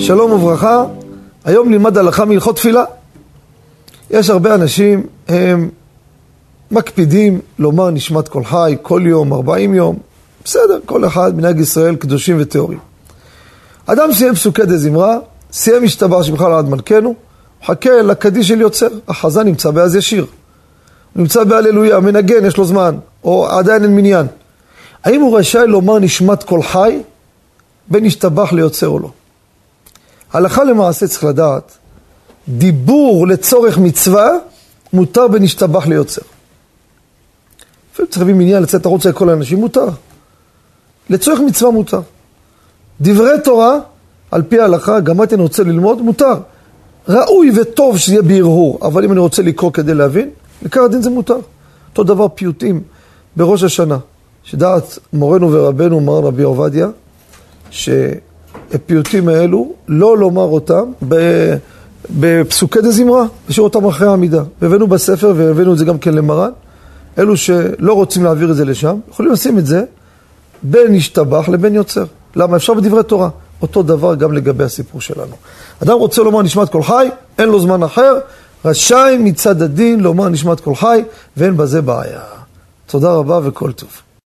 שלום וברכה, היום נלמד הלכה מהלכות תפילה. יש הרבה אנשים, הם מקפידים לומר נשמת כל חי כל יום, 40 יום, בסדר, כל אחד מנהג ישראל קדושים וטהורים. אדם סיים פסוקי דה זמרה, סיים השתבח שבכלל עד מלכנו, חכה לקדיש של יוצר, החזן נמצא באז ישיר. הוא נמצא בהללויה, מנגן, יש לו זמן, או עדיין אין מניין. האם הוא רשאי לומר נשמת כל חי, בין השתבח ליוצר או לא? הלכה למעשה צריך לדעת, דיבור לצורך מצווה מותר בין השתבח ליוצר. אפילו צריך להביא מניין לצאת החוצה לכל האנשים, מותר. לצורך מצווה מותר. דברי תורה, על פי ההלכה, גם אם אני רוצה ללמוד, מותר. ראוי וטוב שזה יהיה בהרהור, אבל אם אני רוצה לקרוא כדי להבין, לקראת דין זה מותר. אותו דבר פיוטים בראש השנה, שדעת מורנו ורבנו, מר רבי עובדיה, שהפיוטים האלו, לא לומר אותם בפסוקי דה זמרה, להשאיר אותם אחרי העמידה. והבאנו בספר, והבאנו את זה גם כן למרן, אלו שלא רוצים להעביר את זה לשם, יכולים לשים את זה בין השתבח לבין יוצר. למה? אפשר בדברי תורה. אותו דבר גם לגבי הסיפור שלנו. אדם רוצה לומר נשמת כל חי, אין לו זמן אחר, רשאי מצד הדין לומר נשמת כל חי, ואין בזה בעיה. תודה רבה וכל טוב.